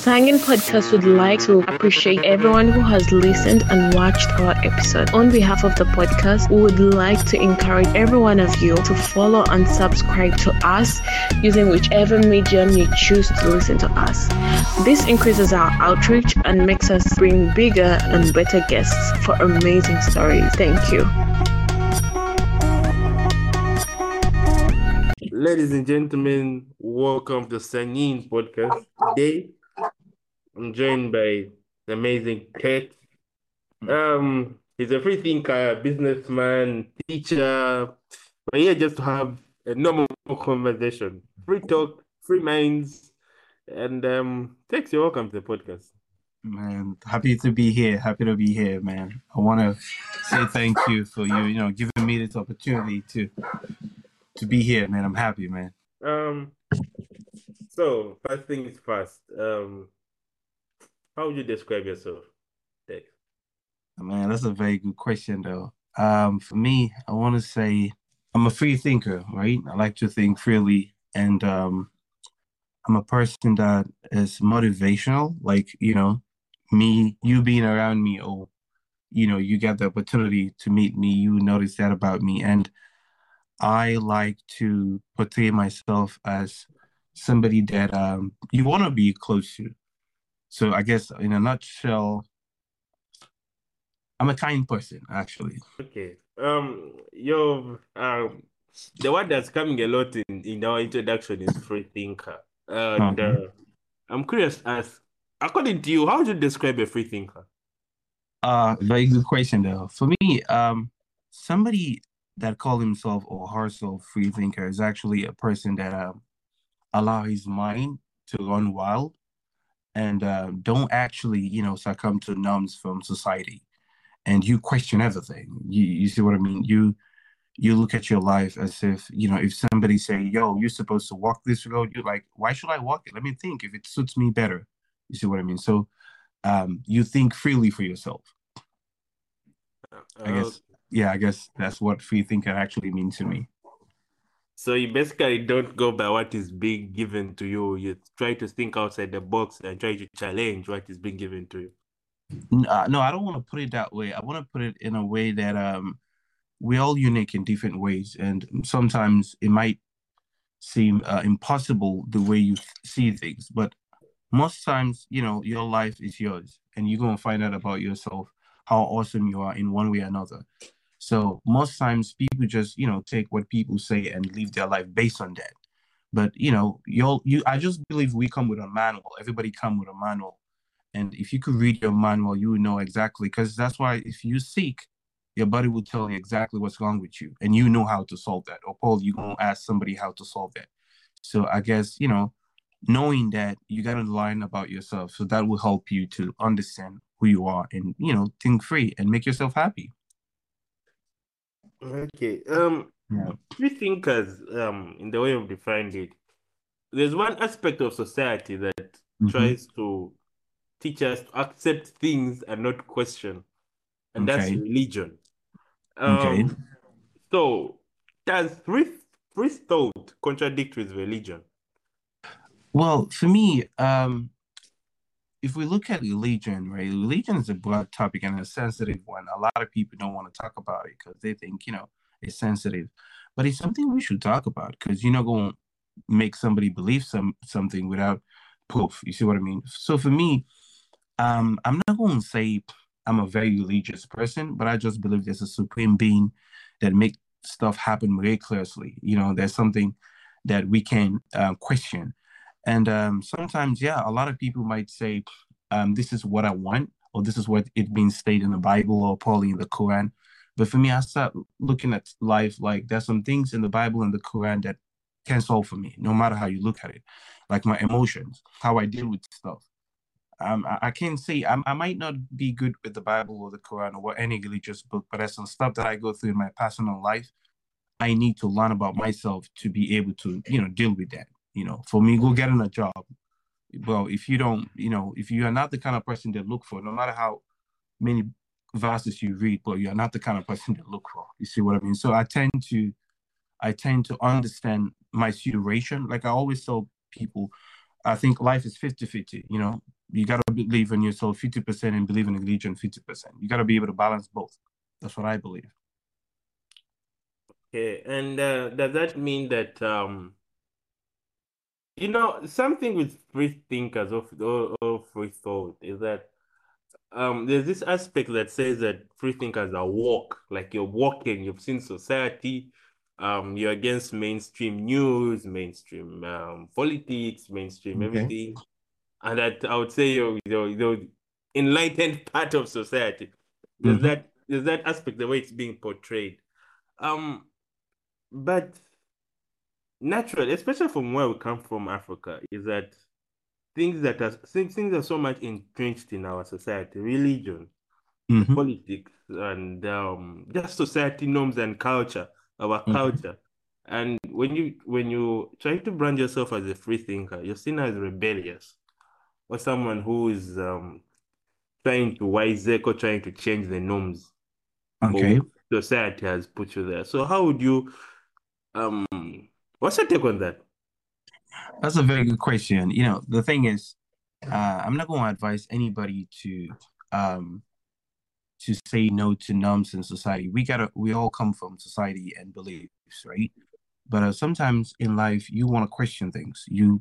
Sangin Podcast would like to appreciate everyone who has listened and watched our episode. On behalf of the podcast, we would like to encourage every one of you to follow and subscribe to us using whichever medium you choose to listen to us. This increases our outreach and makes us bring bigger and better guests for amazing stories. Thank you. Ladies and gentlemen, welcome to Sangin Podcast. Today, I'm joined by the amazing Tex. Um, he's a free thinker, businessman, teacher. We're here just to have a normal conversation, free talk, free minds, and um, Tex, you're welcome to the podcast. Man, happy to be here. Happy to be here, man. I want to say thank you for you, you know, giving me this opportunity to to be here, man. I'm happy, man. Um, so first thing is first. Um, how would you describe yourself, Tex? Man, that's a very good question, though. Um, for me, I want to say I'm a free thinker, right? I like to think freely, and um, I'm a person that is motivational. Like you know, me, you being around me, or you know, you get the opportunity to meet me. You notice that about me, and I like to portray myself as somebody that um, you want to be close to. So I guess in a nutshell, I'm a kind person, actually. Okay. Um, yo, um, the word that's coming a lot in, in our introduction is free thinker. And Uh-huh. uh, I'm curious as according to you, how would you describe a free thinker? Uh, very good question, though. For me, um, somebody that call himself or herself free thinker is actually a person that um, allow his mind to run wild and uh, don't actually, you know, succumb to norms from society. And you question everything. You you see what I mean? You you look at your life as if, you know, if somebody say, yo, you're supposed to walk this road, you're like, why should I walk it? Let me think if it suits me better. You see what I mean? So um, you think freely for yourself. I Uh, guess, yeah, I guess that's what free thinker actually means to me. So you basically don't go by what is being given to you. You try to think outside the box and try to challenge what is being given to you. N- uh, no, I don't want to put it that way. I want to put it in a way that um, we're all unique in different ways, and sometimes it might seem uh, impossible the way you see things, but most times, you know, your life is yours, and you're gonna find out about yourself how awesome you are in one way or another. So most times, people just you know take what people say and live their life based on that. But you know, you'll you I just believe we come with a manual. Everybody come with a manual. And if you could read your manual, you would know exactly because that's why if you seek, your body will tell you exactly what's wrong with you, and you know how to solve that. Or Paul, you're gonna ask somebody how to solve that. So I guess, you know, knowing that you gotta learn about yourself. So that will help you to understand who you are and you know, think free and make yourself happy. Okay. Um, Yeah. free thinkers, um, in the way you've defined it, there's one aspect of society that Mhm. tries to teach us to accept things and not question, and that's Okay. religion. Okay. Um, so does free free thought contradict with religion? Well, for me, um, if we look at religion, right, religion is a broad topic and a sensitive one. A lot of people don't want to talk about it because they think, you know, it's sensitive. But it's something we should talk about because you're not going to make somebody believe some something without proof. You see what I mean? So for me, um, I'm not going to say I'm a very religious person, but I just believe there's a supreme being that makes stuff happen very closely. You know, there's something that we can uh, question. And um, sometimes, yeah, a lot of people might say, um, this is what I want, or this is what it being stated in the Bible or probably in the Quran. But for me, I start looking at life like there's some things in the Bible and the Quran that can solve for me, no matter how you look at it. Like my emotions, how I deal with stuff. Um, I, I can't say I'm, I might not be good with the Bible or the Quran or any religious book, but there's some stuff that I go through in my personal life. I need to learn about myself to be able to, you know, deal with that. You know, for me, go getting a job. Well, if you don't, you know, if you are not the kind of person they look for, no matter how many verses you read, but you're not the kind of person they look for. You see what I mean? So I tend to, I tend to understand my situation. Like I always tell people, I think life is 50-50, you know. You gotta believe in yourself 50% and believe in religion 50%. You gotta be able to balance both. That's what I believe. Okay, and uh, does that mean that um you know something with free thinkers of or, or free thought is that um there's this aspect that says that free thinkers are walk, like you're walking, you've seen society, um, you're against mainstream news, mainstream um politics, mainstream Okay. everything, and that I would say you're you're, you're enlightened part of society. There's Mhm. that there's that aspect, the way it's being portrayed. Um, but naturally, especially from where we come from, Africa, is that things that are things, things are so much entrenched in our society, religion, Mhm. politics, and um, just society norms and culture, our Mhm. culture. And when you when you try to brand yourself as a free thinker, you're seen as rebellious or someone who is um trying to wiseacre or trying to change the norms Okay. society has put you there. So how would you um what's your take on that? That's a very good question. You know, the thing is, uh, I'm not going to advise anybody to um to say no to norms in society. We gotta, we all come from society and beliefs, right? But uh, sometimes in life, you want to question things. You,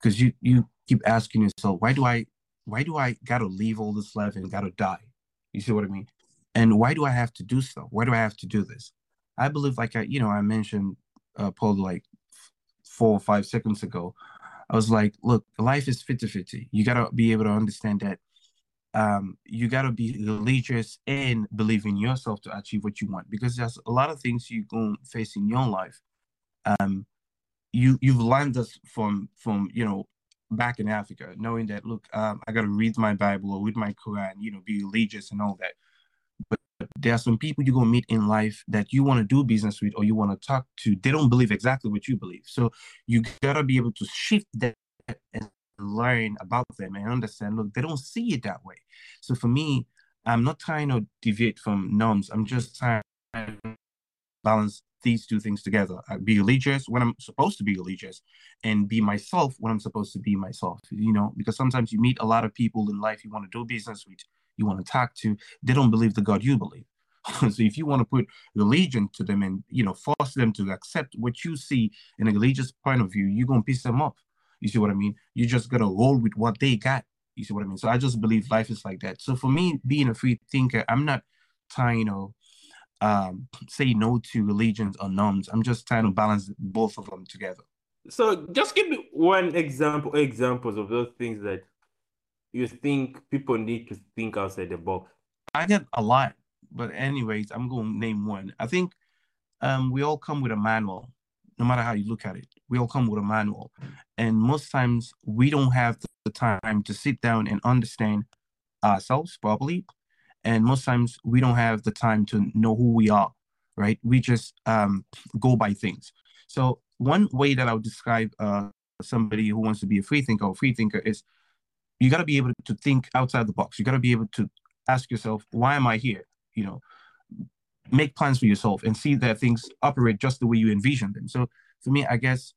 because you you keep asking yourself, why do I, why do I gotta leave all this life and gotta die? You see what I mean? And why do I have to do so? Why do I have to do this? I believe, like I, you know, I mentioned uh, Paul like four or five seconds ago. I was like, look, life is 50-50. You gotta be able to understand that um, you gotta be religious and believe in yourself to achieve what you want. Because there's a lot of things you gonna face in your life. Um, you you've learned this from from you know back in Africa, knowing that look, um, I gotta read my Bible or read my Quran, you know, be religious and all that. There are some people you're gonna meet in life that you want to do business with or you want to talk to. They don't believe exactly what you believe. So you gotta be able to shift that and learn about them and understand, look, they don't see it that way. So for me, I'm not trying to deviate from norms. I'm just trying to balance these two things together. I be religious when I'm supposed to be religious and be myself when I'm supposed to be myself. You know, because sometimes you meet a lot of people in life you want to do business with, you want to talk to, they don't believe the God you believe. so if you want to put religion to them and you know force them to accept what you see in a religious point of view, you're gonna piss them off. You see what I mean? You're just gonna roll with what they got. You see what I mean? So I just believe life is like that. So for me, being a free thinker, I'm not trying to um, say no to religions or norms. I'm just trying to balance both of them together. So just give me one example, examples of those things that you think people need to think outside the box. I get a lot, but anyways, I'm going to name one. I think um, we all come with a manual, no matter how you look at it. We all come with a manual, and most times we don't have the time to sit down and understand ourselves properly, and most times we don't have the time to know who we are. Right? We just um, go by things. So one way that I would describe uh, somebody who wants to be a free thinker or free thinker is you got to be able to think outside the box. You got to be able to ask yourself, why am I here? You know, make plans for yourself and see that things operate just the way you envision them. So for me, I guess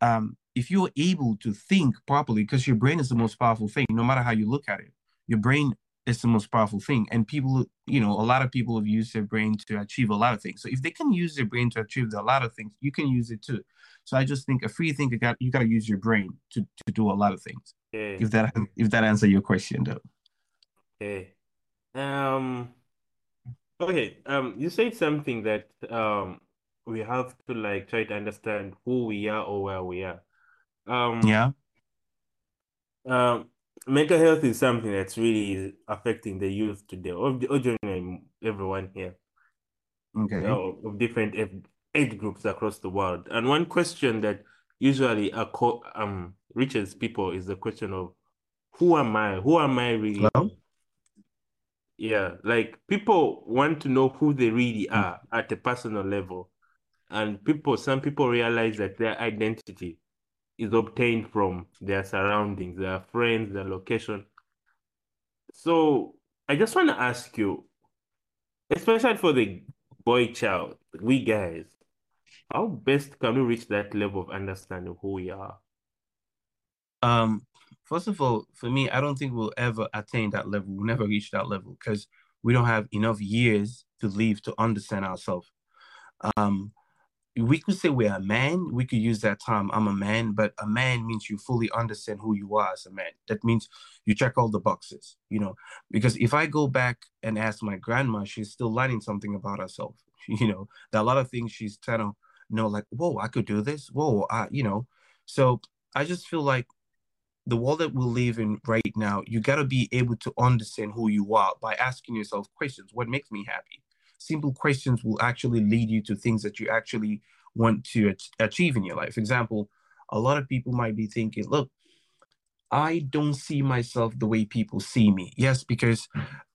um, if you're able to think properly, because your brain is the most powerful thing, no matter how you look at it, your brain is the most powerful thing. And people, you know, a lot of people have used their brain to achieve a lot of things. So if they can use their brain to achieve a lot of things, you can use it too. So I just think a free thinker got you got to use your brain to, to do a lot of things. Okay. If that if that answer your question though. Okay. Um, okay. Um, you said something that um we have to like try to understand who we are or where we are. Um, Yeah. um, mental health is something that's really affecting the youth today, or, or generally everyone here, Okay. of, of different age groups across the world. And one question that usually um reaches people is the question of who am I? Who am I really? Hello? Yeah, like people want to know who they really are at a personal level. And people, some people realize that their identity is obtained from their surroundings, their friends, their location. So I just want to ask you, especially for the boy child, we guys, how best can we reach that level of understanding who we are? Um, first of all, for me, I don't think we'll ever attain that level. We'll never reach that level because we don't have enough years to live to understand ourselves. Um, we could say we're a man. We could use that term, I'm a man, but a man means you fully understand who you are as a man. That means you check all the boxes, you know. Because if I go back and ask my grandma, she's still learning something about herself. You know, are a lot of things she's trying to know, like, whoa, I could do this. Whoa, I, you know. So I just feel like the world that we live in right now, you got to be able to understand who you are by asking yourself questions. What makes me happy? simple questions will actually lead you to things that you actually want to achieve in your life. For example, a lot of people might be thinking, look, I don't see myself the way people see me. Yes, because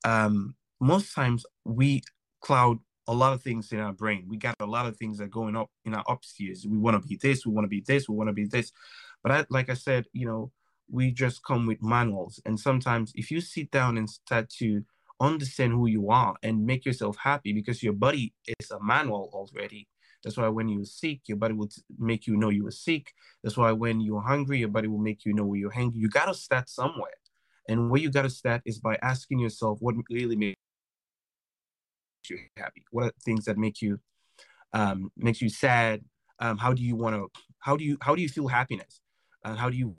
um, most times we cloud a lot of things in our brain. We got a lot of things that are going up in our upstairs. We want to be this, we want to be this, we want to be this. But I, like I said, you know, we just come with manuals. And sometimes if you sit down and start to understand who you are and make yourself happy because your body is a manual already. That's why when you're sick, your body will make you know you were sick. That's why when you're hungry, your body will make you know where you're hungry. You gotta start somewhere. And where you gotta start is by asking yourself what really makes you happy. What are things that make you um makes you sad? Um, how do you wanna how do you how do you feel happiness? And how do you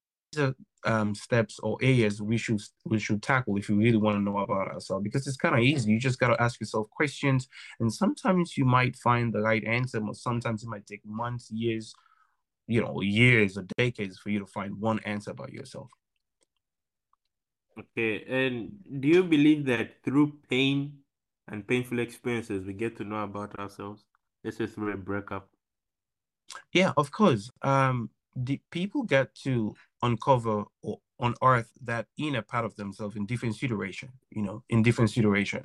um, steps or areas we should we should tackle if you really want to know about ourselves because it's kind of easy you just got to ask yourself questions and sometimes you might find the right answer but sometimes it might take months years you know years or decades for you to find one answer about yourself okay and do you believe that through pain and painful experiences we get to know about ourselves. This is through a breakup yeah of course. Um the people get to uncover or unearth that inner part of themselves in different situation you know in different situation.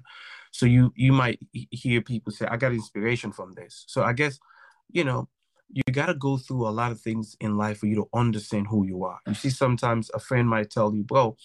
So you you might hear people say i got inspiration from this. So i guess you know you got to go through a lot of things in life for you to understand who you are. You see sometimes a friend might tell you well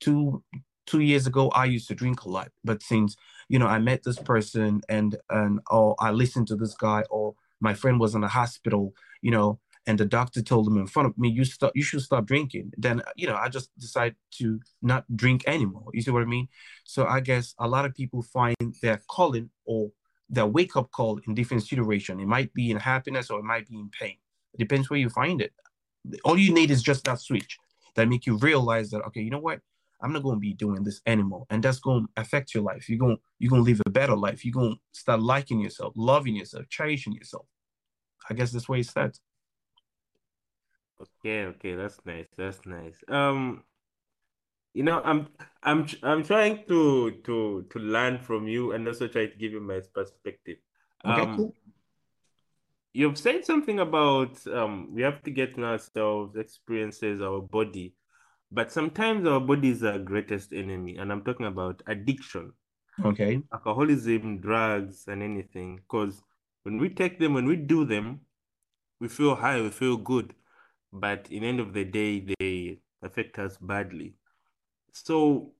two two years ago i used to drink a lot but since you know i met this person and and or i listened to this guy or my friend was in the hospital you know and the doctor told him in front of me, you stop, you should stop drinking. Then, you know, I just decided to not drink anymore. You see what I mean? So I guess a lot of people find their calling or their wake up call in different situation. It might be in happiness or it might be in pain. It depends where you find it. All you need is just that switch that make you realize that, okay, you know what? I'm not going to be doing this anymore. And that's going to affect your life. You're going, you're going to live a better life. You're going to start liking yourself, loving yourself, cherishing yourself. I guess that's where it starts. Okay, okay, that's nice. That's nice. Um, you know, I'm I'm I'm trying to to to learn from you and also try to give you my perspective. Okay, um, cool. You've said something about um we have to get to ourselves, experiences, our body, but sometimes our body is our greatest enemy, and I'm talking about addiction. Okay. Alcoholism, drugs, and anything. Because when we take them, when we do them, we feel high, we feel good but in the end of the day, they affect us badly. So,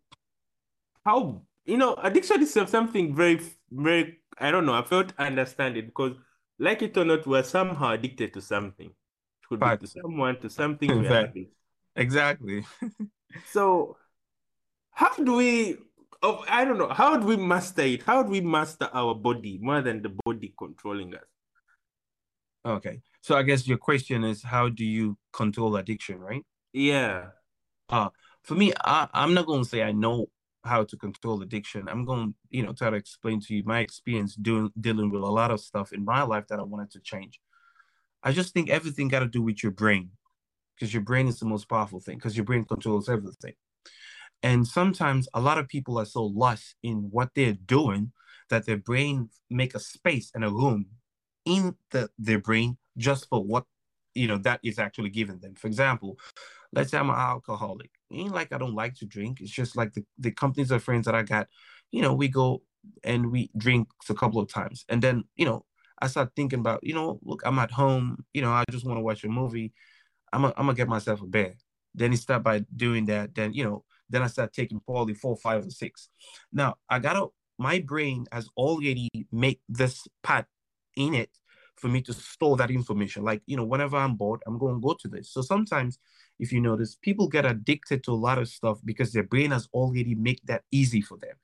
how you know addiction is something very, very I don't know. I felt understand it because, like it or not, we're somehow addicted to something. It could Fact. be to someone, to something we're having. Exactly. so, how do we? Oh, I don't know. How do we master it? How do we master our body more than the body controlling us? Okay. So I guess your question is how do you control addiction, right? Yeah. Uh for me, I, I'm not gonna say I know how to control addiction. I'm going to, you know, try to explain to you my experience doing dealing with a lot of stuff in my life that I wanted to change. I just think everything got to do with your brain because your brain is the most powerful thing because your brain controls everything. And sometimes a lot of people are so lost in what they're doing that their brain make a space and a room in the, their brain just for what you know that is actually given them. For example, let's say I'm an alcoholic. It ain't like I don't like to drink. It's just like the, the companies of friends that I got, you know, we go and we drink a couple of times. And then, you know, I start thinking about, you know, look, I'm at home, you know, I just want to watch a movie. I'm gonna I'm gonna get myself a beer. Then he start by doing that. Then, you know, then I start taking probably four, five, or six. Now I gotta my brain has already made this part in it for me to store that information. Like, you know, whenever I'm bored, I'm going to go to this. So sometimes if you notice, people get addicted to a lot of stuff because their brain has already made that easy for them.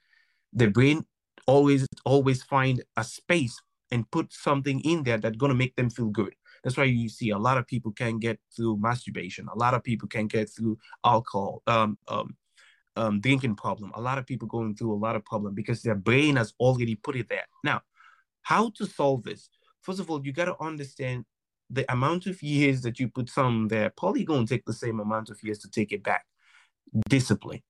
Their brain always always find a space and put something in there that's gonna make them feel good. That's why you see a lot of people can get through masturbation. A lot of people can get through alcohol, um, um, um, drinking problem. A lot of people going through a lot of problem because their brain has already put it there. Now, how to solve this? First of all, you got to understand the amount of years that you put some there probably going to take the same amount of years to take it back. Discipline.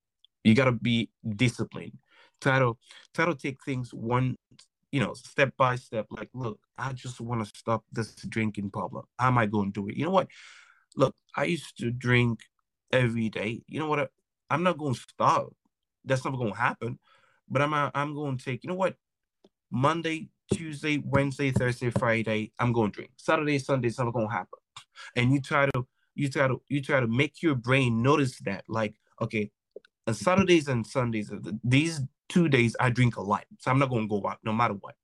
You got to be disciplined. Try to try to take things one, you know, step by step. Like, look, I just want to stop this drinking problem. How am I going to do it? You know what? Look, I used to drink every day. You know what? I'm not going to stop. That's not going to happen. But I'm uh, I'm going to take. You know what? Monday, Tuesday, Wednesday, Thursday, Friday, I'm going to drink. Saturday, Sunday, it's not going to happen. And you try to you try to you try to make your brain notice that, like, okay, on Saturdays and Sundays, uh, these two days I drink a lot, so I'm not going to go out no matter what.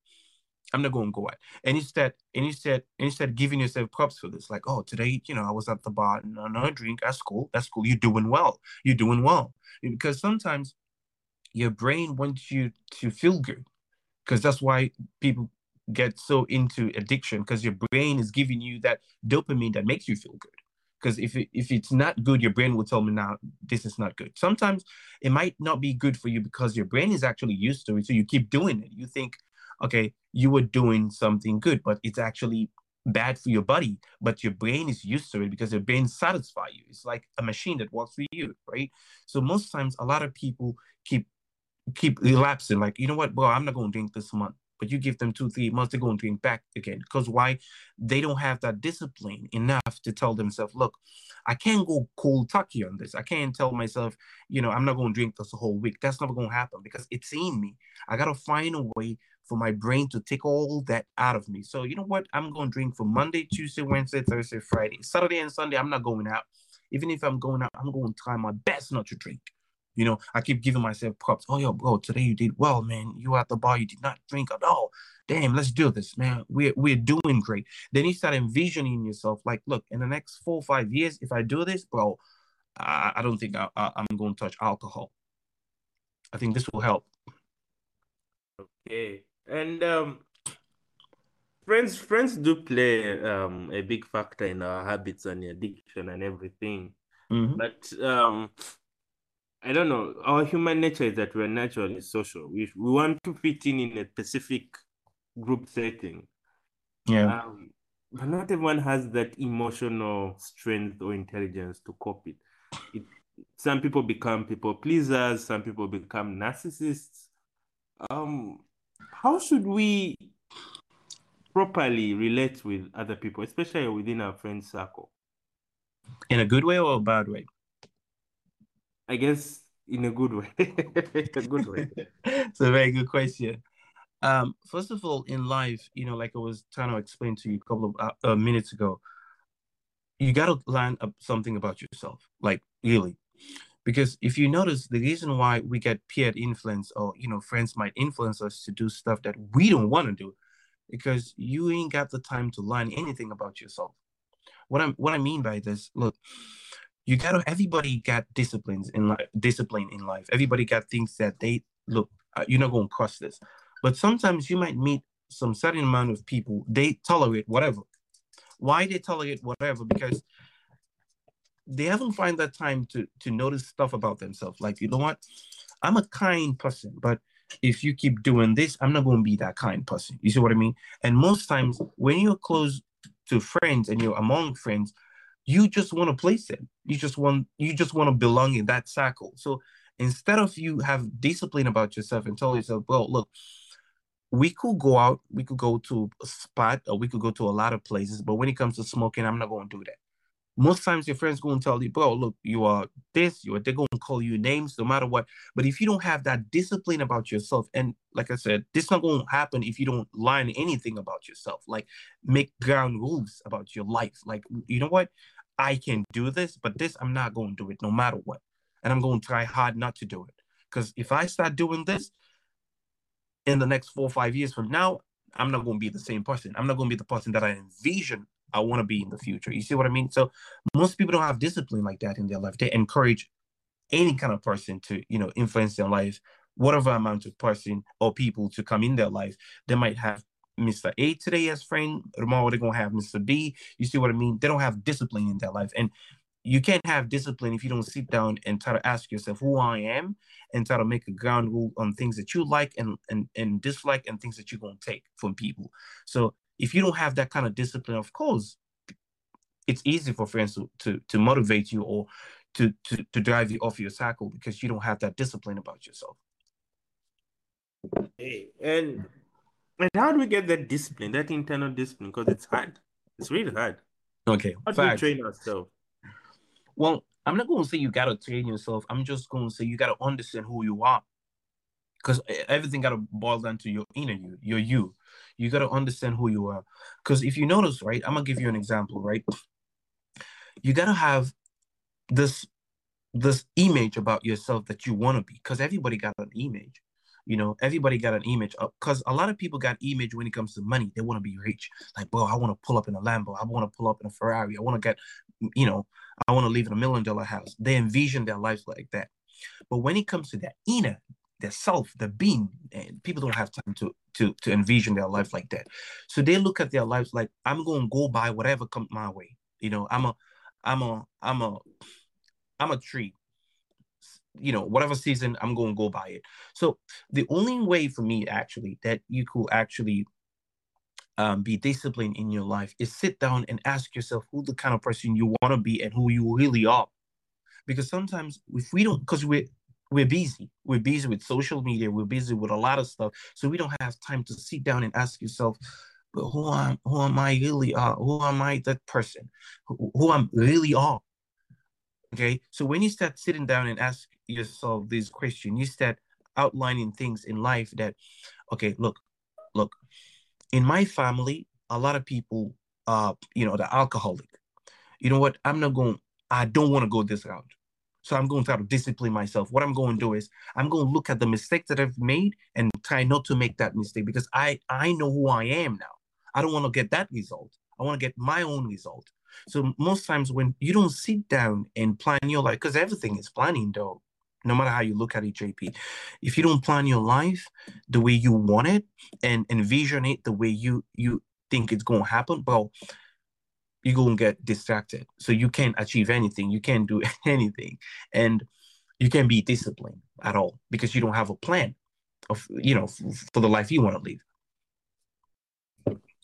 I'm not going to go out. And instead, and instead, instead giving yourself props for this, like, oh, today, you know, I was at the bar and another drink. That's cool. That's cool. You're doing well. You're doing well. Because sometimes your brain wants you to feel good because that's why people get so into addiction because your brain is giving you that dopamine that makes you feel good because if it, if it's not good your brain will tell me now this is not good sometimes it might not be good for you because your brain is actually used to it so you keep doing it you think okay you were doing something good but it's actually bad for your body but your brain is used to it because your brain satisfy you it's like a machine that works for you right so most times a lot of people keep keep relapsing. Like, you know what, bro, I'm not going to drink this month. But you give them two, three months, they're going to drink back again. Because why? They don't have that discipline enough to tell themselves, look, I can't go cold turkey on this. I can't tell myself, you know, I'm not going to drink this whole week. That's never going to happen because it's in me. I got to find a way for my brain to take all that out of me. So, you know what? I'm going to drink for Monday, Tuesday, Wednesday, Thursday, Friday. Saturday and Sunday, I'm not going out. Even if I'm going out, I'm going to try my best not to drink. You know, I keep giving myself props. Oh, yo, bro, today you did well, man. You at the bar, you did not drink at all. Damn, let's do this, man. We're we're doing great. Then you start envisioning yourself like, look, in the next four or five years, if I do this, bro, I, I don't think I, I, I'm going to touch alcohol. I think this will help. Okay, and um, friends friends do play um a big factor in our habits and addiction and everything. Mhm. But um, I don't know. Our human nature is that we're naturally social. We we want to fit in in a specific group setting. Yeah. Um, but not everyone has that emotional strength or intelligence to cope it. It some people become people pleasers, some people become narcissists. Um, how should we properly relate with other people, especially within our friend circle? In a good way or a bad way? I guess in a good way. a good way. it's a very good question. Um, first of all, in life, you know, like I was trying to explain to you a couple of uh, uh, minutes ago, you got to learn something about yourself, like really, because if you notice, the reason why we get peer influence or you know friends might influence us to do stuff that we don't want to do, because you ain't got the time to learn anything about yourself. What I'm what I mean by this, look, you gotta everybody got disciplines in life discipline in life. Everybody got things that they look uh, you're not to cross this. But sometimes you might meet some certain amount of people they tolerate whatever. Why they tolerate whatever? Because they haven't find that time to to notice stuff about themselves. Like you know what? I'm a kind person but if you keep doing this i'm not going to be that kind person. You see what i mean? And most times when you're close to friends and you're among friends you just want to place it. You just want you just want to belong in that circle. So instead of you have discipline about yourself and tell yourself well look we could go out we could go to a spot or we could go to a lot of places but when it comes to smoking i'm not going to do that most times your friends to tell you bro look you are this you are they're going to call you names no matter what but if you don't have that discipline about yourself and like i said this not going to happen if you don't learn anything about yourself like make ground rules about your life like you know what I can do this, but this I'm not going to do it no matter what. And I'm going to try hard not to do it. Because if I start doing this in the next four or five years from now, I'm not going to be the same person. I'm not going to be the person that I envision I want to be in the future. You see what I mean? So most people don't have discipline like that in their life. They encourage any kind of person to, you know, influence their life, whatever amount of person or people to come in their life. They might have Mr. A today as friend. Tomorrow they're gonna have Mr. B. You see what I mean? They don't have discipline in their life. And you can't have discipline if you don't sit down and try to ask yourself who I am and try to make a ground rule on things that you like and and, and dislike and things that you're gonna take from people. So if you don't have that kind of discipline, of course, it's easy for friends to to, to motivate you or to, to to drive you off your cycle because you don't have that discipline about yourself. Hey, and and how do we get that discipline, that internal discipline? Because it's hard. It's really hard. Okay. How do we train ourselves? Well, I'm not going to say you got to train yourself. I'm just going to say you got to understand who you are. Because eh, everything got to boil down to your inner you, your you. You got to understand who you are. Because if you notice, right, I'm going to give you an example, right? You got to have this this image about yourself that you want to be because everybody got an image you know everybody got an image because a lot of people got image when it comes to money they want to be rich like bro i want to pull up in a lambo i want to pull up in a ferrari i want to get you know I want to live in a million dollar house. They envision their lives like that. But when it comes to their inner, their self, the being, and people don't have time to to to envision their life like that. So they look at their lives like I'm going to go by whatever comes my way. You know, I'm a, I'm a, I'm a, I'm a tree. You know, whatever season I'm going to go by it. So the only way for me actually that you could actually um, be disciplined in your life is sit down and ask yourself who the kind of person you want to be and who you really are. Because sometimes if we don't, because we're we're busy, we're busy with social media, we're busy with a lot of stuff, so we don't have time to sit down and ask yourself, but who am who am I really are? Who am I that person? Who, who I'm really are? Okay, so when you start sitting down and ask yourself this question, you start outlining things in life that, okay, look, look, in my family, a lot of people, uh, you know, the alcoholic. You know what? I'm not going. I don't want to go this route. So I'm going to try to discipline myself. What I'm going to do is I'm going to look at the mistakes that I've made and try not to make that mistake because I I know who I am now. I don't want to get that result. I want to get my own result. So most times when you don't sit down and plan your life, because everything is planning though no matter how you look at it, JP. If you don't plan your life the way you want it and envision it the way you you think it's gonna happen, well, you're gonna get distracted. So you can't achieve anything, you can't do anything, and you can't be disciplined at all because you don't have a plan of you know for the life you want to live.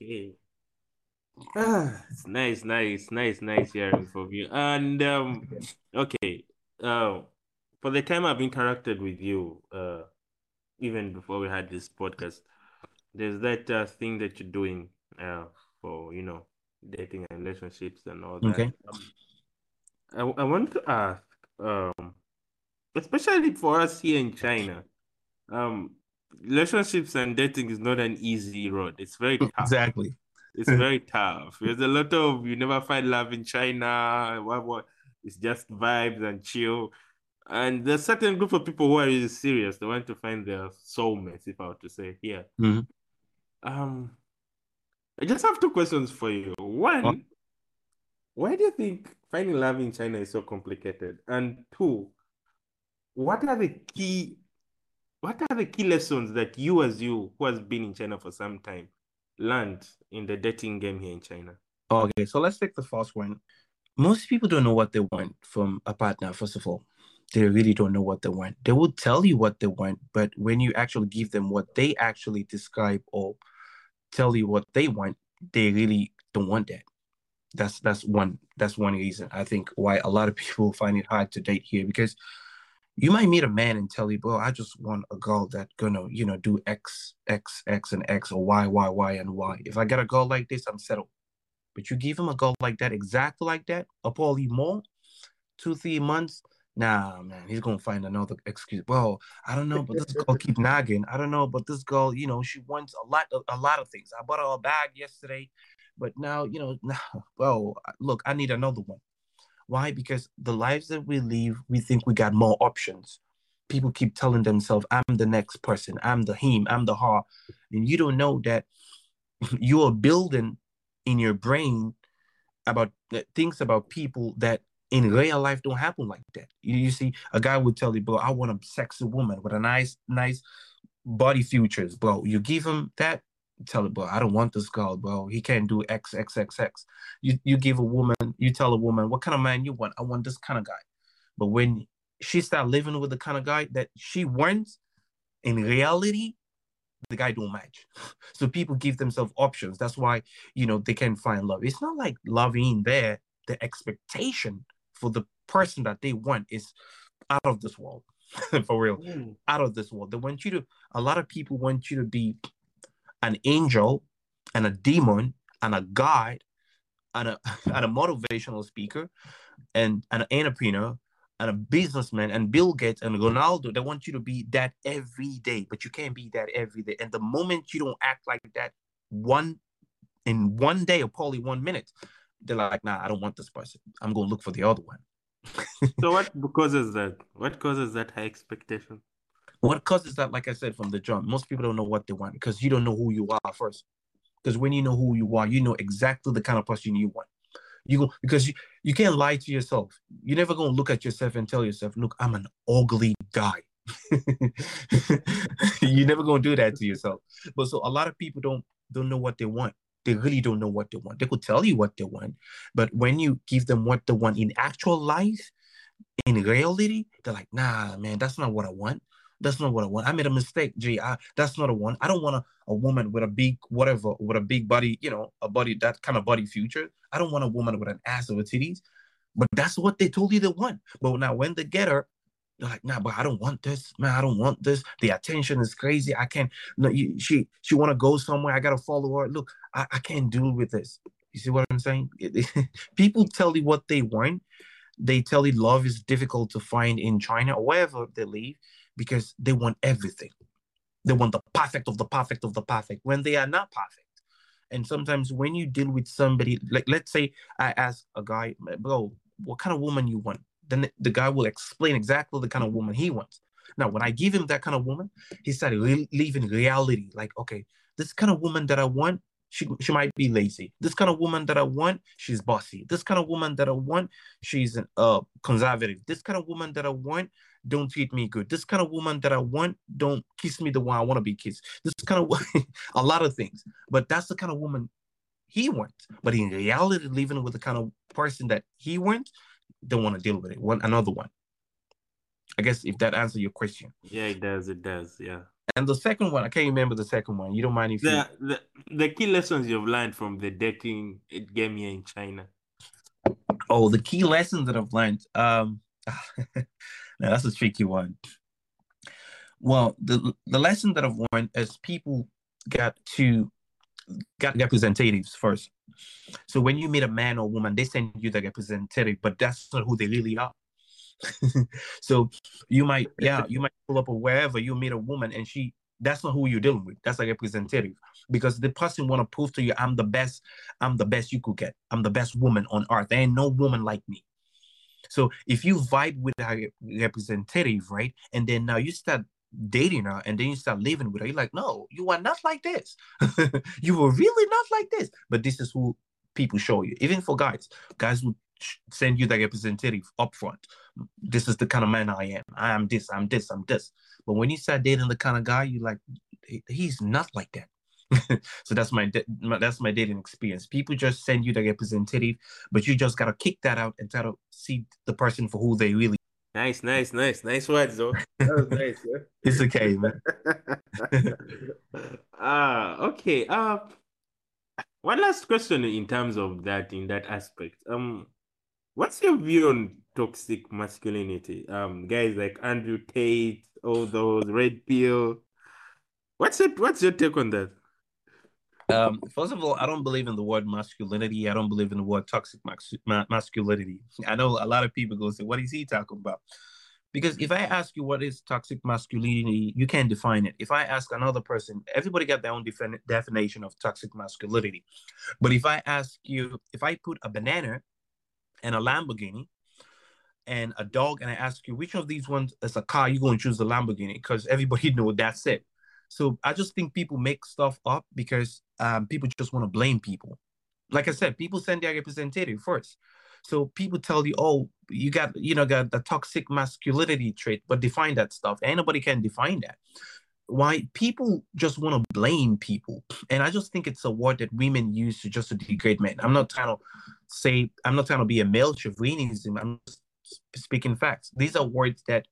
Okay. Ah, it's nice, nice, nice, nice hearing from you. And um, okay, uh, for the time I've interacted with you, uh, even before we had this podcast, there's that uh, thing that you're doing uh, for you know dating and relationships and all that. Okay. Um, I, I want to ask, um, especially for us here in China, um, relationships and dating is not an easy road. It's very tough. Exactly. It's very tough. There's a lot of you never find love in China. What what? It's just vibes and chill. And there's certain group of people who are really serious. They want to find their soulmates, if I were to say here. Mm-hmm. Um, I just have two questions for you. One, why do you think finding love in China is so complicated? And two, what are the key what are the key lessons that you as you who has been in China for some time learned in the dating game here in China? Okay, so let's take the first one. Most people don't know what they want from a partner, first of all they really don't know what they want. They will tell you what they want, but when you actually give them what they actually describe or tell you what they want, they really don't want that. That's that's one that's one reason I think why a lot of people find it hard to date here because you might meet a man and tell you, "Well, I just want a girl that gonna you know do X X X and X or Y Y Y and Y. If I get a girl like this, I'm settled." But you give him a girl like that, exactly like that, or probably more, two three months Nah, man, he's gonna find another excuse. Well, I don't know, but this girl keep nagging. I don't know, but this girl, you know, she wants a lot, of, a lot of things. I bought her a bag yesterday, but now, you know, now, well, look, I need another one. Why? Because the lives that we live, we think we got more options. People keep telling themselves, "I'm the next person. I'm the him. I'm the her," and you don't know that you are building in your brain about uh, things about people that in real life don't happen like that. You, you see, a guy would tell you, bro, I want a sexy woman with a nice, nice body features, bro. You give him that, tell him, bro, I don't want this girl, bro. He can't do X, X, X, X. You you give a woman, you tell a woman, what kind of man you want? I want this kind of guy. But when she start living with the kind of guy that she wants, in reality, the guy don't match. So people give themselves options. That's why you know they can find love. It's not like loving there. The expectation for the person that they want is out of this world. for real. Mm. Out of this world. They want you to a lot of people want you to be an angel and a demon and a guide and a and a motivational speaker and an entrepreneur and a businessman and Bill Gates and Ronaldo, they want you to be that every day, but you can't be that every day. And the moment you don't act like that one in one day or probably one minute, they're like, nah, I don't want this person. I'm gonna look for the other one. so what causes that? What causes that high expectation? What causes that, like I said from the jump, most people don't know what they want because you don't know who you are first. Because when you know who you are, you know exactly the kind of person you want. You go because you, you can't lie to yourself. You're never gonna look at yourself and tell yourself, look, I'm an ugly guy. You're never gonna do that to yourself. But so a lot of people don't don't know what they want. They really don't know what they want. They could tell you what they want, but when you give them what they want in actual life, in reality, they're like, nah, man, that's not what I want. That's not what I want. I made a mistake, G. I, that's not a one. I don't want a, a woman with a big whatever, with a big body, you know, a body, that kind of body future. I don't want a woman with an ass over titties. But that's what they told you they want. But now when they get her, they're like, nah, but I don't want this, man. I don't want this. The attention is crazy. I can't. No, you, she she want to go somewhere. I gotta follow her. Look, I, I can't deal with this. You see what I'm saying? People tell you what they want. They tell you love is difficult to find in China or wherever they live because they want everything. They want the perfect of the perfect of the perfect when they are not perfect. And sometimes when you deal with somebody, like let's say I ask a guy, bro, what kind of woman you want? Then the guy will explain exactly the kind of woman he wants. Now, when I give him that kind of woman, he started re- living reality. Like, okay, this kind of woman that I want, she, she might be lazy. This kind of woman that I want, she's bossy. This kind of woman that I want, she's an, uh, conservative. This kind of woman that I want, don't treat me good. This kind of woman that I want, don't kiss me the way I want to be kissed. This kind of a lot of things. But that's the kind of woman he wants. But in reality, living with the kind of person that he wants, don't want to deal with it. One another one. I guess if that answers your question. Yeah, it does. It does. Yeah. And the second one, I can't remember the second one. You don't mind if the, you... the the key lessons you've learned from the dating it game here in China. Oh, the key lessons that I've learned. Um Now, that's a tricky one. Well, the the lesson that I've learned is people got to representatives first. So when you meet a man or woman, they send you the representative, but that's not who they really are. so you might, yeah, you might pull up or wherever you meet a woman and she that's not who you're dealing with. That's a representative because the person want to prove to you, I'm the best, I'm the best you could get. I'm the best woman on earth. There ain't no woman like me. So if you vibe with a representative, right, and then now you start dating her and then you start living with her, you're like, no, you are not like this. you were really not like this. But this is who people show you. Even for guys, guys would send you the representative up front. This is the kind of man I am. I am this, I'm this, I'm this. But when you start dating the kind of guy, you like, he's not like that. so that's my, that's my dating experience. People just send you the representative, but you just gotta kick that out and try to see the person for who they really. Nice, nice, nice, nice words though. That was nice. Yeah? it's okay, man. Ah, uh, okay. Uh, one last question in terms of that, in that aspect. Um, what's your view on toxic masculinity? Um, guys like Andrew Tate, all those red pill. What's it? What's your take on that? Um, first of all, I don't believe in the word masculinity. I don't believe in the word toxic masculinity. I know a lot of people go say, "What is he talking about?" Because if I ask you what is toxic masculinity, you can't define it. If I ask another person, everybody got their own defin- definition of toxic masculinity. But if I ask you, if I put a banana and a Lamborghini and a dog, and I ask you which of these ones is a car, you're going to choose the Lamborghini because everybody know that's it. So I just think people make stuff up because um, people just want to blame people. like I said, people send their representative first. So people tell you, oh, you got, you know, got the toxic masculinity trait, but define that stuff. Anybody can define that. Why people just want to blame people. And I just think it's a word that women use to just to degrade men. I'm not trying to say, I'm not trying to be a male chauvinism. I'm just speaking facts. These are words that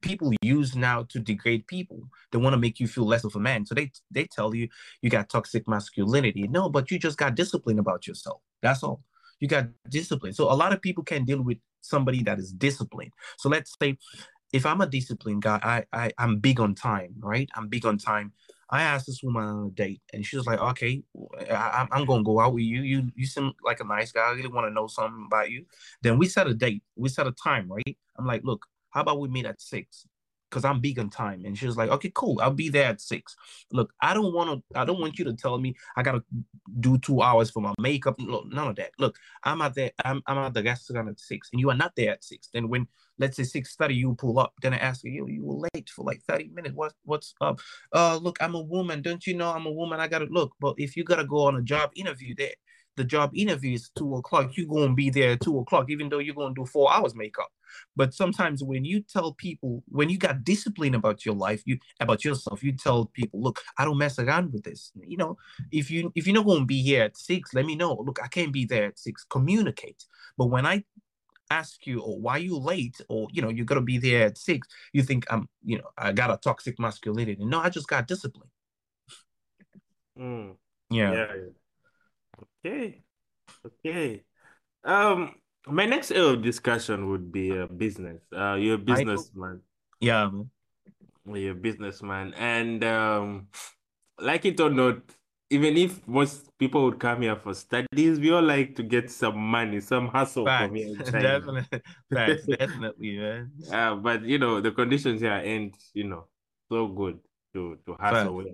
people use now to degrade people. They want to make you feel less of a man. So they they tell you you got toxic masculinity. No, but you just got discipline about yourself. That's all. You got discipline. So a lot of people can deal with somebody that is disciplined. So let's say if I'm a disciplined guy, I, I I'm big on time, right? I'm big on time. I asked this woman on a date, and she was like, "Okay, I, am gonna go out with you. You you seem like a nice guy. I really want to know something about you." Then we set a date. We set a time, right? I'm like, "Look, how about we meet at six? Because I'm big on time." And she was like, "Okay, cool. I'll be there at six. Look, I don't want to. I don't want you to tell me I gotta do two hours for my makeup. Look, none of that. Look, I'm at the I'm I'm at the restaurant at six, and you are not there at six. Then when let's say 6.30 you pull up then i ask you you were late for like 30 minutes what, what's up uh look i'm a woman don't you know i'm a woman i gotta look but if you gotta go on a job interview there the job interview is two o'clock you're gonna be there at two o'clock even though you're gonna do four hours makeup but sometimes when you tell people when you got discipline about your life you about yourself you tell people look i don't mess around with this you know if you if you're not going to be here at six let me know look i can't be there at six communicate but when i ask you, "Oh, why you late?" or you know, you're gonna be there at six. You think I'm, you know, I got a toxic masculinity. No, I just got discipline. Mm. Yeah. Yeah. Okay. Okay. Um, my next area of discussion would be a business. Uh, you're a businessman. Yeah. You're a businessman, and um, like it or not, even if most people would come here for studies, we all like to get some money, some hustle Facts. from here definitely. Facts. definitely, man. Uh, but you know, the conditions here ain't, you know, so good to to hustle with.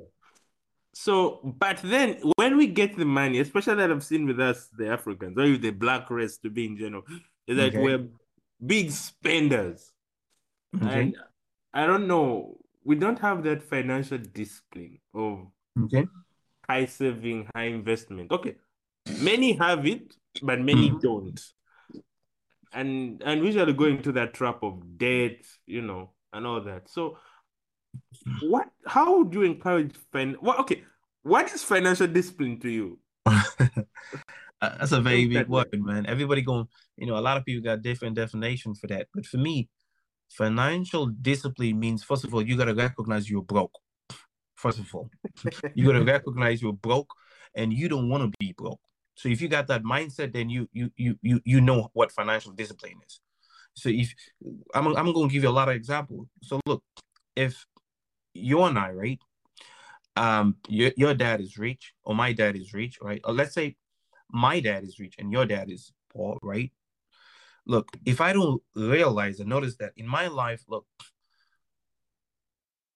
So, but then when we get the money, especially that I've seen with us, the Africans, or with the black race to be in general, is that Okay. we're big spenders. Okay. And I don't know, we don't have that financial discipline of Okay. high saving, high investment. Okay, many have it, but many Mhm. don't. And and we usually go into that trap of debt, you know, and all that. So, what? How would you encourage fin? Well, okay, what is financial discipline to you? Uh, That's a very big word, man. Everybody going, you know, a lot of people got different definition for that. But for me, financial discipline means first of all, you gotta recognize you're broke. First of all, you gotta recognize you're broke and you don't want to be broke. So if you got that mindset, then you you you you you know what financial discipline is. So if I'm I'm gonna give you a lot of examples. So look, if you and I, right? Um, your your dad is rich or my dad is rich, right? Or let's say my dad is rich and your dad is poor, right? Look, if I don't realize and notice that in my life, look,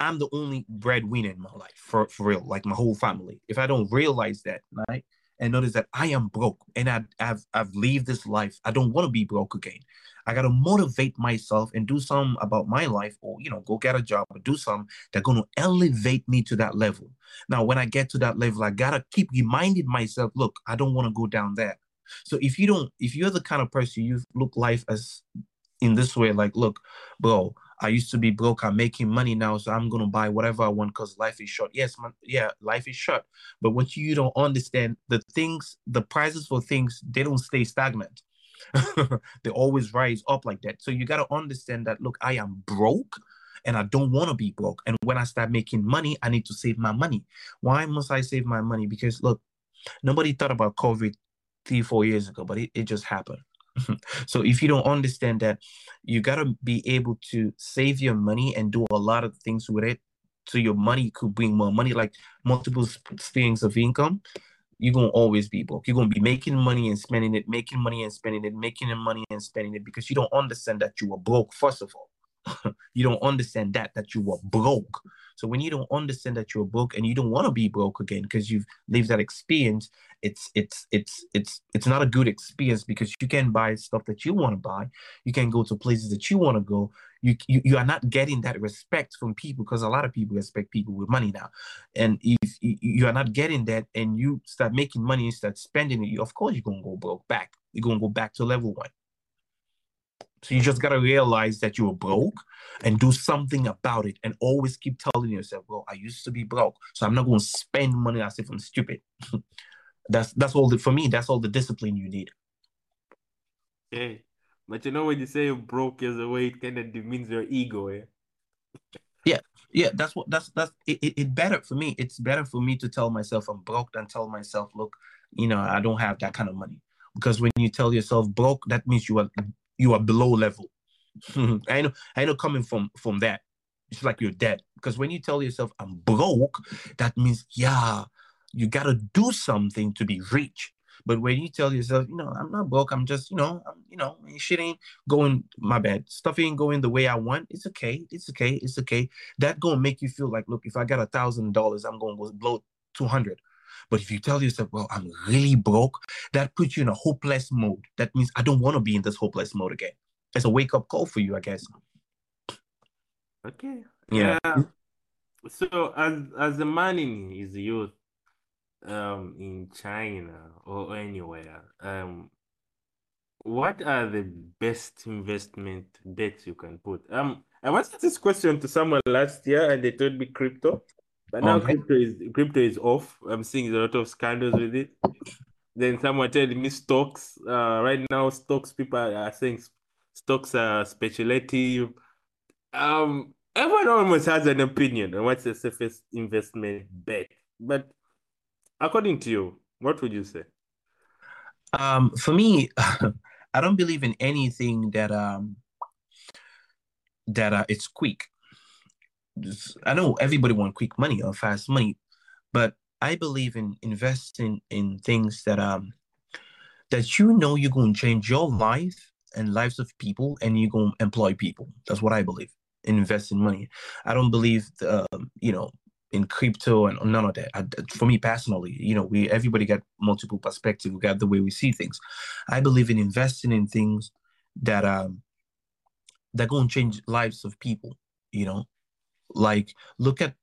I'm the only breadwinner in my life for, for real, like my whole family. If I don't realize that, right, and notice that I am broke and I, I've I've lived this life, I don't want to be broke again. I gotta motivate myself and do something about my life, or you know, go get a job or do something that's gonna elevate me to that level. Now, when I get to that level, I gotta keep reminding myself, look, I don't want to go down there. So if you don't, if you're the kind of person you look life as in this way, like, look, bro, I used to be broke. I'm making money now, so I'm gonna buy whatever I want because life is short. Yes, man, yeah, life is short. But what you don't understand, the things, the prices for things, they don't stay stagnant. they always rise up like that. So you gotta understand that. Look, I am broke. And I don't want to be broke. And when I start making money, I need to save my money. Why must I save my money? Because look, nobody thought about COVID three, four years ago, but it, it just happened. so if you don't understand that, you gotta be able to save your money and do a lot of things with it. So your money could bring more money, like multiple streams of income. You're gonna always be broke. You're gonna be making money and spending it, making money and spending it, making money and spending it because you don't understand that you were broke, first of all. you don't understand that that you were broke. So when you don't understand that you're broke and you don't want to be broke again because you've lived that experience, it's it's it's it's it's not a good experience because you can buy stuff that you want to buy, you can go to places that you want to go. You, you you are not getting that respect from people because a lot of people respect people with money now, and if you are not getting that and you start making money and start spending it, you, of course you're gonna go broke back. You're gonna go back to level one. So you just gotta realize that you're broke and do something about it and always keep telling yourself, well, I used to be broke, so I'm not gonna spend money as if I'm stupid. that's that's all the, for me, that's all the discipline you need. Okay. But you know when you say you're broke is a way it kind of demeans your ego, eh? Yeah, yeah, that's what that's that's it, it, it better for me. It's better for me to tell myself I'm broke than tell myself, look, you know, I don't have that kind of money. Because when you tell yourself broke, that means you are you are below level. Hmm. I know, I know coming from from that, it's like you're dead. Because when you tell yourself I'm broke, that means yeah, you gotta do something to be rich. But when you tell yourself, you know, I'm not broke, I'm just, you know, I'm, you know, shit ain't going my bad. Stuff ain't going the way I want. It's okay. It's okay. It's okay. That gonna make you feel like, look, if I got a thousand dollars, I'm gonna go blow two hundred. But if you tell yourself, well, I'm really broke, that puts you in a hopeless mode. That means I don't want to be in this hopeless mode again. It's a wake up call for you, I guess. Okay. Yeah. Uh, so as as a man in his youth, um, in China or anywhere, um, what are the best investment bets you can put? Um, I asked this question to someone last year, and they told me crypto. But now Okay. crypto is crypto is off. I'm seeing a lot of scandals with it. Then someone told me stocks. Uh, right now stocks people are saying stocks are speculative. Um, everyone almost has an opinion on what's the safest investment bet. But according to you, what would you say? Um, for me, I don't believe in anything that um that uh, it's quick. I know everybody want quick money or fast money, but I believe in investing in things that um that you know you're going to change your life and lives of people, and you're going to employ people. That's what I believe in investing money. I don't believe um, you know in crypto and none of that. I, for me personally, you know, we everybody got multiple perspective. We got the way we see things. I believe in investing in things that um that going to change lives of people. You know, like look at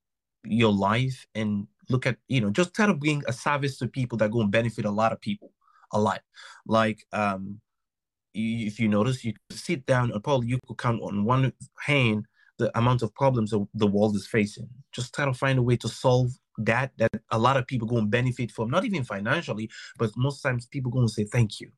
your life and look at you know just try to bring a service to people that going to benefit a lot of people a lot. Like um, if you notice, you sit down and probably you could count on one hand the amount of problems that the world is facing. Just try to find a way to solve that that a lot of people going to benefit from, not even financially, but most times people going to say thank you.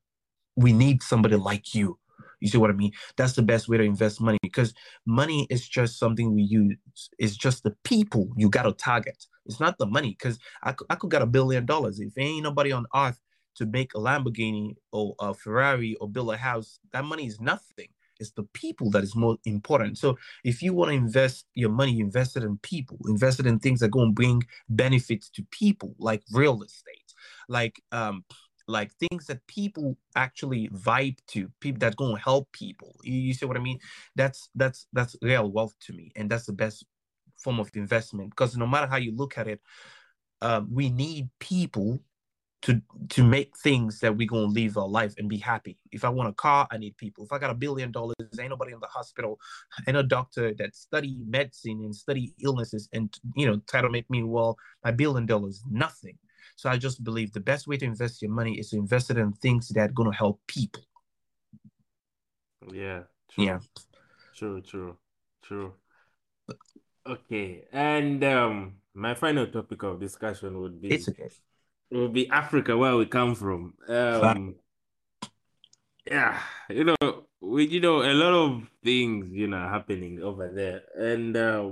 We need somebody like you. You see what I mean? That's the best way to invest money because money is just something we use. It's just the people you got to target. It's not the money because I, I could get a billion dollars. If ain't nobody on earth to make a Lamborghini or a Ferrari or build a house, that money is nothing. It's the people that is more important. So if you want to invest your money, invest it in people, invest it in things that go and bring benefits to people, like real estate, like um, like things that people actually vibe to, people that going to help people. You, you see what I mean? That's that's that's real wealth to me, and that's the best form of investment because no matter how you look at it, um, we need people to to make things that we're gonna live our life and be happy. If I want a car, I need people. If I got a billion dollars, ain't nobody in the hospital, ain't a doctor that study medicine and study illnesses and you know try to make me well. My billion dollars, nothing. So I just believe the best way to invest your money is to invest it in things that are gonna help people. Yeah, true. Yeah. True, true, true. Okay, and um, my final topic of discussion would be It's okay. would be Africa, where we come from. Um, yeah, you know, we you know a lot of things you know happening over there, and uh,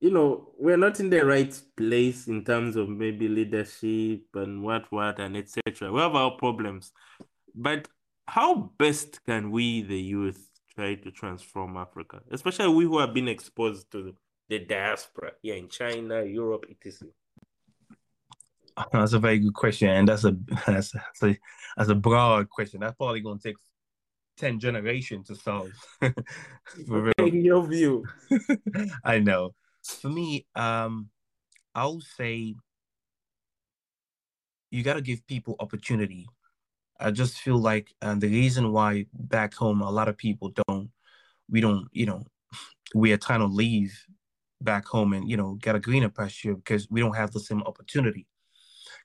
you know we're not in the right place in terms of maybe leadership and what what and etc. We have our problems, but how best can we, the youth, try to transform Africa, especially we who have been exposed to the diaspora here in China, Europe, etc. That's a very good question, and that's a that's a, that's a, that's a broad question. That's probably gonna take 10 generations to solve. For real. your view. I know. For me, um, I'll say you got to give people opportunity. I just feel like and the reason why back home a lot of people don't, we don't, you know, we are trying to leave back home and you know get a greener pasture because we don't have the same opportunity.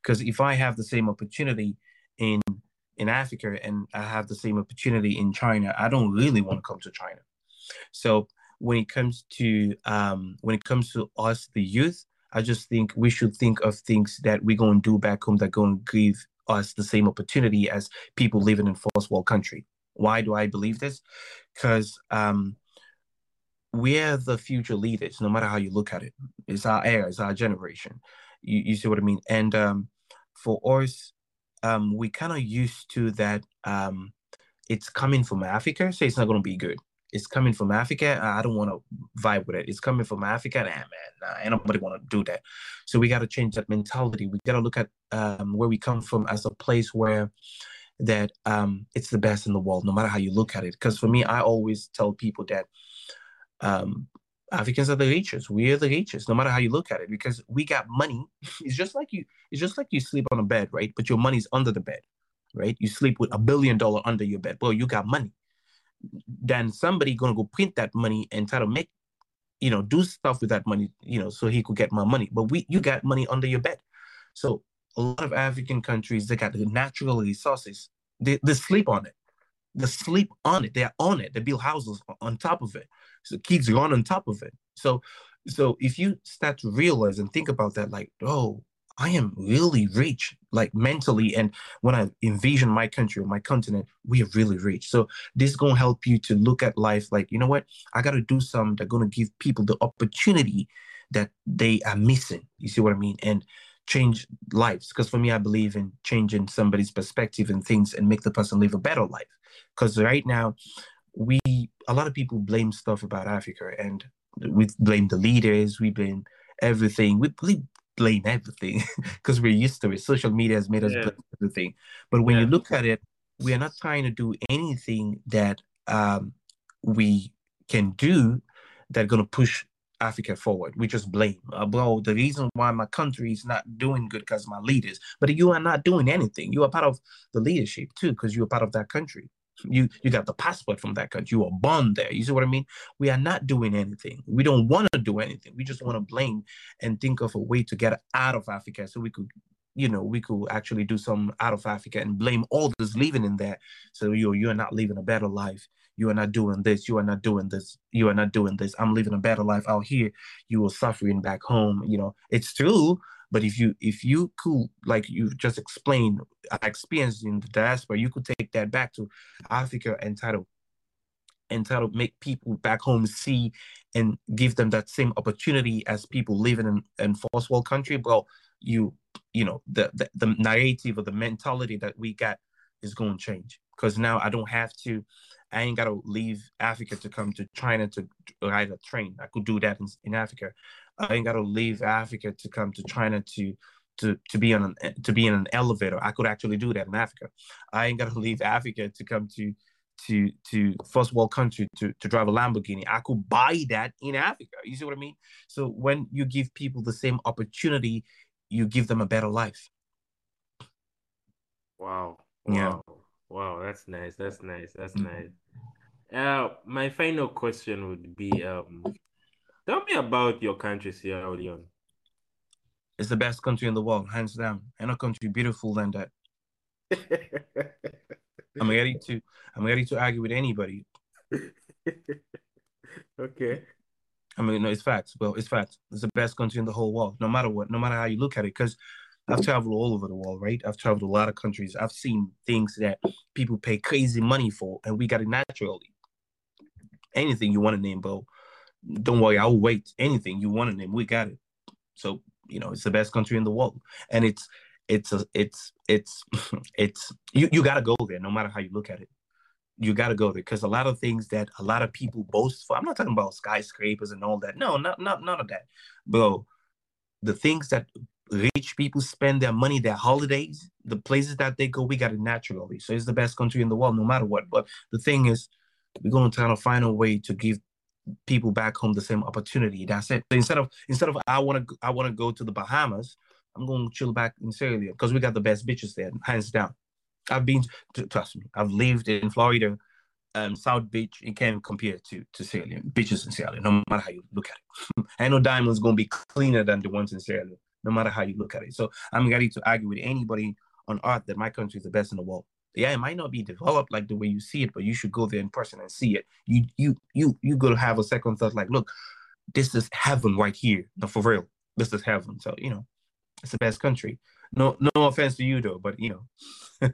Because if I have the same opportunity in in Africa and I have the same opportunity in China, I don't really want to come to China. So when it comes to um, when it comes to us, the youth, I just think we should think of things that we're going to do back home that going to give us the same opportunity as people living in first world country. Why do I believe this? Because um, we're the future leaders, no matter how you look at it. It's our era, it's our generation. You, you see what I mean? And um, for us, um, we kind of used to that um, it's coming from Africa, so it's not going to be good. It's coming from Africa. I don't want to vibe with it. It's coming from Africa. Nah, man, nah, ain't nobody want to do that. So we got to change that mentality. We got to look at um, where we come from as a place where that um, it's the best in the world, no matter how you look at it. Because for me, I always tell people that um, Africans are the richest. We are the richest, no matter how you look at it, because we got money. It's just like you. It's just like you sleep on a bed, right? But your money's under the bed, right? You sleep with a billion dollar under your bed. Well, you got money. Then somebody gonna go print that money and try to make, you know, do stuff with that money, you know, so he could get more money. But we, you got money under your bed. So a lot of African countries, they got the natural resources. They, they sleep on it. They sleep on it. They're on it. They build houses on top of it. So kids run on top of it. So so if you start to realize and think about that, like, oh, I am really rich, like mentally. And when I envision my country or my continent, we are really rich. So this is gonna help you to look at life like, you know what? I gotta do something that's gonna give people the opportunity that they are missing. You see what I mean? And change lives. Because for me, I believe in changing somebody's perspective and things and make the person live a better life. Because right now, we a lot of people blame stuff about Africa and we blame the leaders, we blame everything. We blame everything because we're used to it. Social media has made us yeah. blame everything. But when yeah. you look at it, we are not trying to do anything that um, we can do that's going to push Africa forward. We just blame. Uh, bro, the reason why my country is not doing good because my leaders, but you are not doing anything. You are part of the leadership too because you are part of that country. You you got the passport from that country. You are born there. You see what I mean? We are not doing anything. We don't want to do anything. We just want to blame and think of a way to get out of Africa so we could, you know, we could actually do some out of Africa and blame all those living in there. So you you are not living a better life. You are not doing this. You are not doing this. You are not doing this. I'm living a better life out here. You are suffering back home. You know, it's true but if you if you could like you just explained uh, experience in the diaspora, you could take that back to Africa and try to and try to make people back home see and give them that same opportunity as people living in, in first world country. Well, you you know the, the the narrative or the mentality that we got is going to change because now I don't have to I ain't got to leave Africa to come to China to ride a train. I could do that in, in Africa. I ain't got to leave Africa to come to China to to to be on an to be in an elevator. I could actually do that in Africa. I ain't got to leave Africa to come to to to first world country to to drive a Lamborghini. I could buy that in Africa. You see what I mean? So when you give people the same opportunity, you give them a better life. Wow. Wow. Yeah. Wow, that's nice. That's nice. That's mm-hmm. nice. Uh, my final question would be um Tell me about your country, Sierra Leone. It's the best country in the world, hands down. And a country beautiful than that. I'm ready to I'm ready to argue with anybody. okay. I mean, no, it's facts. Well, it's facts. It's the best country in the whole world, no matter what, no matter how you look at it. Because I've traveled all over the world, right? I've traveled a lot of countries. I've seen things that people pay crazy money for, and we got it naturally. Anything you want to name, bro don't worry, I'll wait. Anything you want to name, we got it. So you know, it's the best country in the world, and it's it's a, it's it's it's you you got to go there, no matter how you look at it. You got to go there because a lot of things that a lot of people boast for. I'm not talking about skyscrapers and all that. No, not not none of that, bro. The things that rich people spend their money, their holidays, the places that they go, we got it naturally. So it's the best country in the world, no matter what. But the thing is, we're going to try to find a way to give people back home the same opportunity. That's it. So instead of instead of I want to I want to go to the Bahamas, I'm going to chill back in Sierra Leone because we got the best bitches there, hands down. I've been to, trust me. I've lived in Florida, um, South Beach. It can't compare to to Sierra Leone. Bitches in Sierra Leone, no matter how you look at it. I know diamonds gonna be cleaner than the ones in Sierra Leone, no matter how you look at it. So I'm ready to argue with anybody on earth that my country is the best in the world. Yeah, it might not be developed like the way you see it, but you should go there in person and see it. You you you you go to have a second thought like, look, this is heaven right here. No, for real, this is heaven. So you know, it's the best country. No no offense to you though, but you know.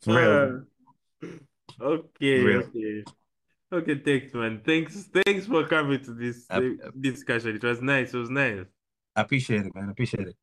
for real. Uh, okay, real. okay. Okay, thanks, man. Thanks, thanks for coming to this uh, discussion. It was nice. It was nice. I appreciate it, man. I appreciate it.